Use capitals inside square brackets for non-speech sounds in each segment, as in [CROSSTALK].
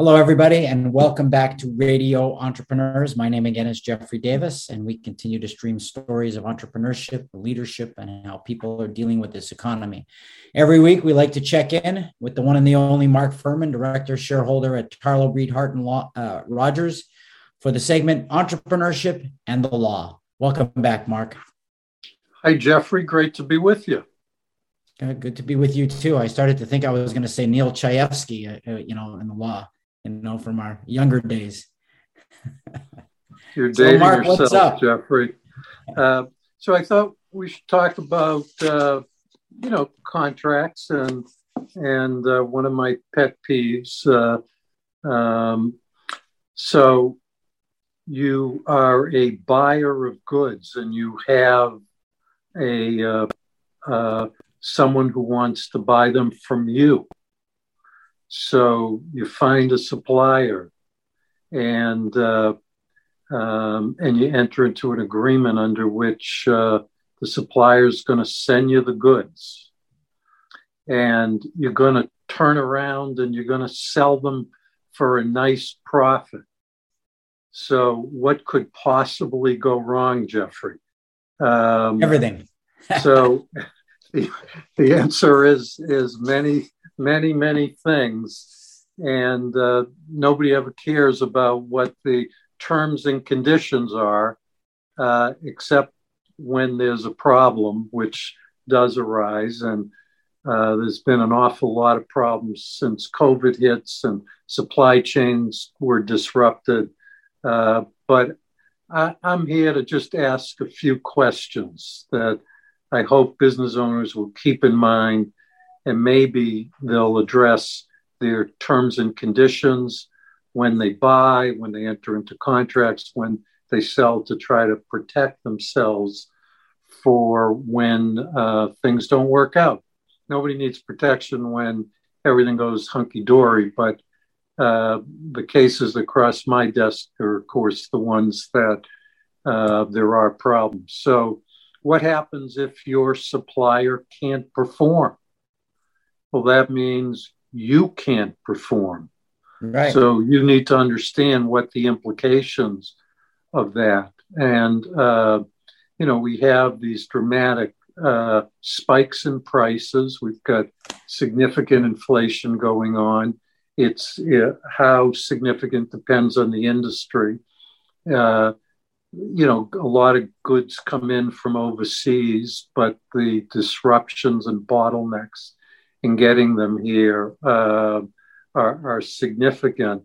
Hello, everybody, and welcome back to Radio Entrepreneurs. My name again is Jeffrey Davis, and we continue to stream stories of entrepreneurship, leadership, and how people are dealing with this economy. Every week, we like to check in with the one and the only Mark Furman, director shareholder at Tarlow Breed Hart and Law, uh, Rodgers, for the segment Entrepreneurship and the Law. Welcome back, Mark. Hi, Jeffrey. Great to be with you. Good to be with you too. I started to think I was going to say Neil Chayefsky, uh, uh, you know, in the law you know, from our younger days. [LAUGHS] You're dating so Mark, yourself, Jeffrey. Uh, so I thought we should talk about, uh, you know, contracts and and uh, one of my pet peeves. Uh, um, so you are a buyer of goods and you have a uh, uh, someone who wants to buy them from you so you find a supplier and uh, um, and you enter into an agreement under which uh, the supplier is going to send you the goods and you're going to turn around and you're going to sell them for a nice profit. So, what could possibly go wrong, Jeffrey? Um, Everything. [LAUGHS] so, [LAUGHS] the, the answer is is many many, many things. And uh, nobody ever cares about what the terms and conditions are, uh, except when there's a problem, which does arise. And uh, there's been an awful lot of problems since COVID hits and supply chains were disrupted. Uh, but I, I'm here to just ask a few questions that I hope business owners will keep in mind and maybe they'll address their terms and conditions when they buy, when they enter into contracts, when they sell to try to protect themselves for when uh, things don't work out. Nobody needs protection when everything goes hunky dory, but uh, the cases that cross my desk are, of course, the ones that uh, there are problems. So, what happens if your supplier can't perform? Well, that means you can't perform. Right. So you need to understand what the implications of that. And, uh, you know, we have these dramatic uh, spikes in prices. We've got significant inflation going on. It's uh, how significant depends on the industry. Uh, you know, a lot of goods come in from overseas, but the disruptions and bottlenecks in getting them here uh, are, are, significant.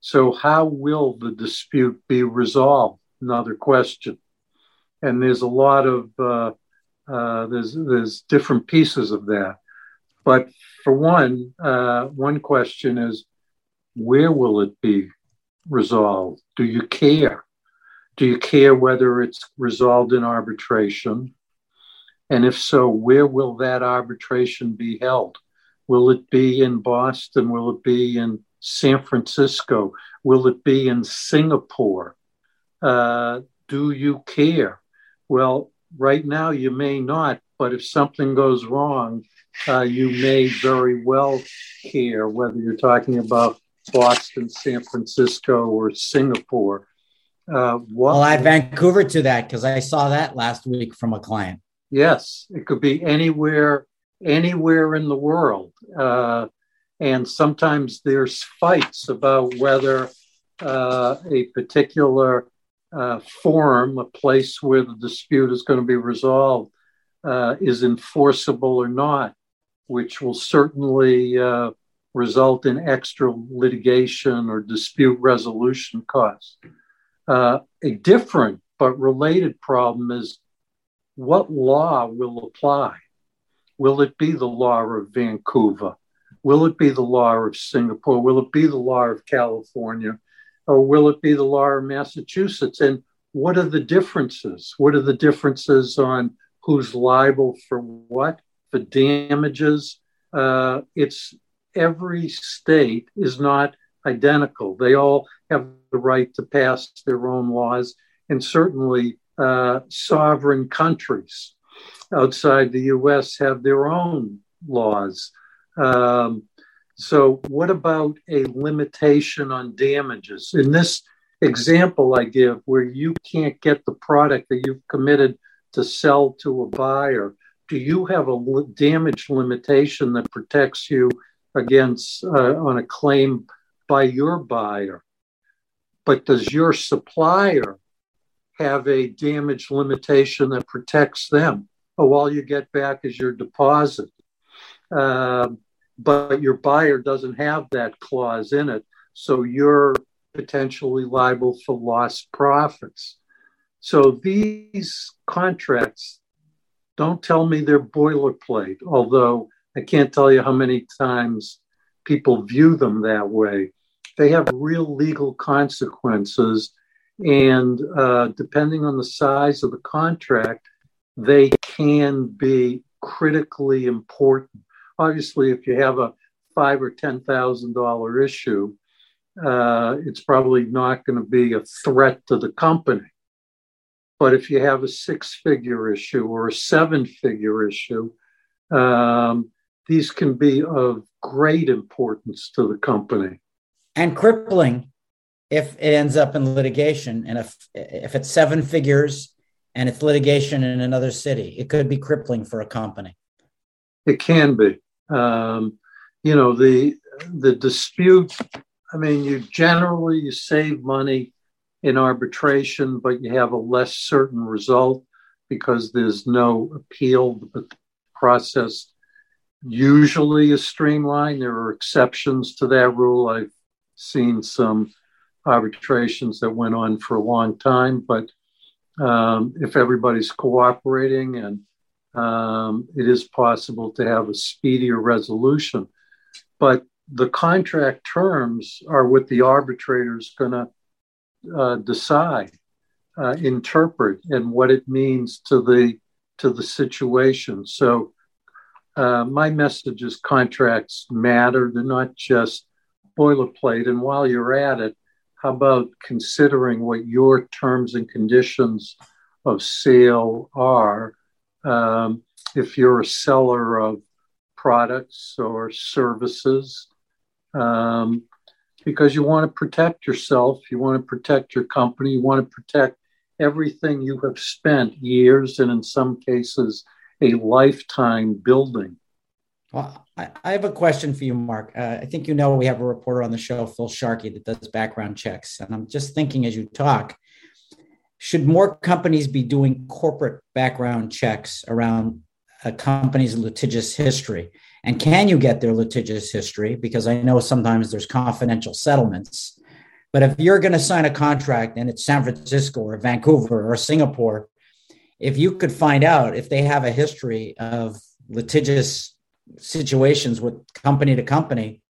So, how will the dispute be resolved? Another question. And there's a lot of uh, uh, there's there's different pieces of that. But for one, uh, one question is, where will it be resolved? Do you care? Do you care whether it's resolved in arbitration? And if so, where will that arbitration be held? Will it be in Boston? Will it be in San Francisco? Will it be in Singapore? Uh, do you care? Well, right now you may not, but if something goes wrong, uh, you may very well care whether you're talking about Boston, San Francisco, or Singapore. Uh, I'll add Vancouver to that because I saw that last week from a client. Yes, it could be anywhere, anywhere in the world. Uh, and sometimes there's fights about whether uh, a particular uh, forum, a place where the dispute is going to be resolved, uh, is enforceable or not, which will certainly uh, result in extra litigation or dispute resolution costs. Uh, a different but related problem is what law will apply? Will it be the law of Vancouver? Will it be the law of Singapore? Will it be the law of California? Or will it be the law of Massachusetts? And what are the differences? What are the differences on who's liable for what, for damages? Uh, it's every state is not identical. They all have the right to pass their own laws. And certainly uh, sovereign countries outside the US have their own laws. Um, So, what about a limitation on damages? In this example I give, where you can't get the product that you've committed to sell to a buyer, do you have a damage limitation that protects you against uh, on a claim by your buyer? But does your supplier have a damage limitation that protects them? Oh, all you get back is your deposit. Uh, but your buyer doesn't have that clause in it. So you're potentially liable for lost profits. So these contracts don't tell me they're boilerplate, although I can't tell you how many times people view them that way. They have real legal consequences. And uh, depending on the size of the contract, they can be critically important obviously, if you have a five or ten thousand dollar issue, uh, it's probably not going to be a threat to the company. But if you have a six figure issue or a seven figure issue, um, these can be of great importance to the company. And crippling if it ends up in litigation. And if, if it's seven figures and it's litigation in another city, it could be crippling for a company. It can be. Um, you know, the the dispute. I mean, you generally you save money in arbitration, but you have a less certain result because there's no appeal. The process usually is streamlined. There are exceptions to that rule. I've seen some arbitrations that went on for a long time, but um, if everybody's cooperating and um, it is possible to have a speedier resolution. But the contract terms are what the arbitrator is going to uh, decide, uh, interpret, and what it means to the to the situation. So, uh, my message is contracts matter; they're not just boilerplate. And while you're at it, how about considering what your terms and conditions of sale are? Um, if you're a seller of products or services, um, because you want to protect yourself, you want to protect your company, you want to protect everything you have spent years and in some cases a lifetime building. Well, I, I have a question for you, Mark. Uh, I think you know we have a reporter on the show, Phil Sharkey, that does background checks. And I'm just thinking as you talk, should more companies be doing corporate background checks around a company's litigious history? And can you get their litigious history? Because I know sometimes there's confidential settlements. But if you're going to sign a contract and it's San Francisco or Vancouver or Singapore, if you could find out if they have a history of litigious situations with company to company,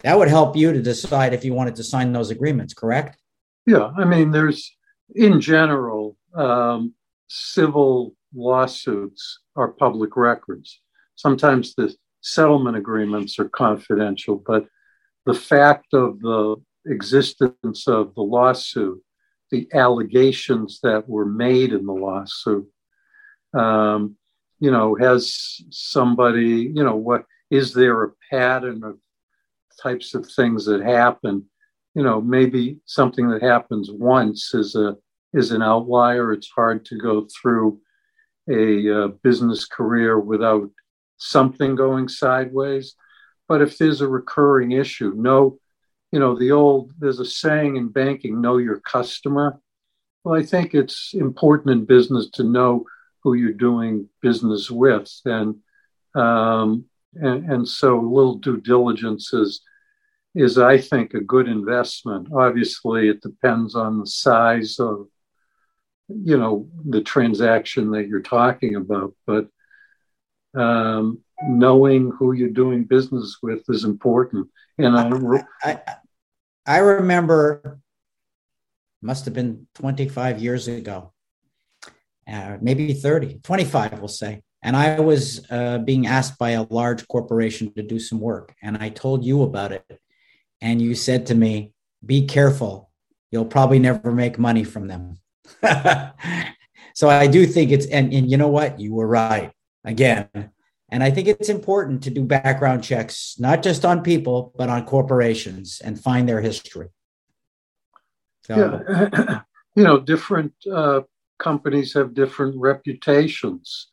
that would help you to decide if you wanted to sign those agreements, correct? Yeah. I mean, there's in general, um, civil lawsuits are public records. Sometimes the settlement agreements are confidential, but the fact of the existence of the lawsuit, the allegations that were made in the lawsuit, um, you know, has somebody, you know, what is there a pattern of types of things that happen? You know maybe something that happens once is a is an outlier. It's hard to go through a uh, business career without something going sideways. But if there's a recurring issue no you know the old there's a saying in banking know your customer. Well i think it's important in business to know who you're doing business with and um, and, and so little due diligence is is, I think, a good investment. Obviously, it depends on the size of, you know, the transaction that you're talking about. But um, knowing who you're doing business with is important. And I, I, I remember, must have been 25 years ago, uh, maybe 30, 25, we'll say. And I was uh, being asked by a large corporation to do some work, and I told you about it and you said to me, Be careful, you'll probably never make money from them. [LAUGHS] so I do think it's, and, and you know what? You were right. Again, And I think it's important to do background checks, not just on people, but on corporations and find their history. So, yeah. [CLEARS THROAT] you know, different uh, companies have different reputations.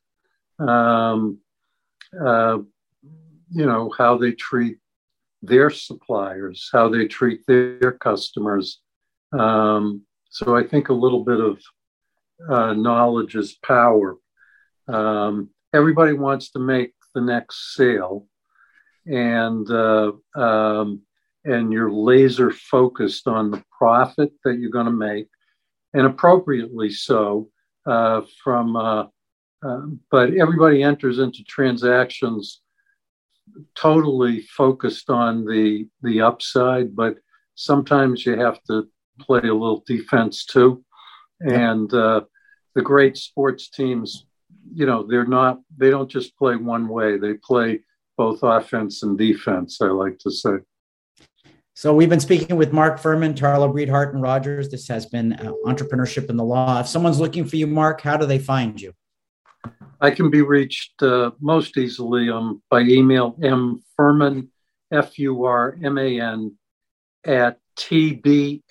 Um, uh, you know, how they treat their suppliers, how they treat their customers. Um, so I think a little bit of uh, knowledge is power. Um, everybody wants to make the next sale, and uh, um, and you're laser focused on the profit that you're going to make, and appropriately so. Uh, from uh, uh, but everybody enters into transactions totally focused on the the upside, but sometimes you have to play a little defense too. And uh, the great sports teams, you know, they're not they don't just play one way; they play both offense and defense. I like to say. So we've been speaking with Mark Furman, Tarlow, Breed, Hart, and Rodgers. This has been uh, Entrepreneurship in the Law. If someone's looking for you, Mark, how do they find you? I can be reached uh, most easily um, by email m furman f u r m a n at tbhr-law.com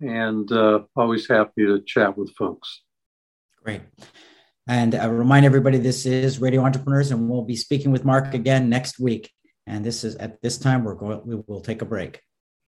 and uh, always happy to chat with folks. Great. And I remind everybody this is Radio Entrepreneurs, and we'll be speaking with Mark again next week. And this is at this time we're going we will take a break.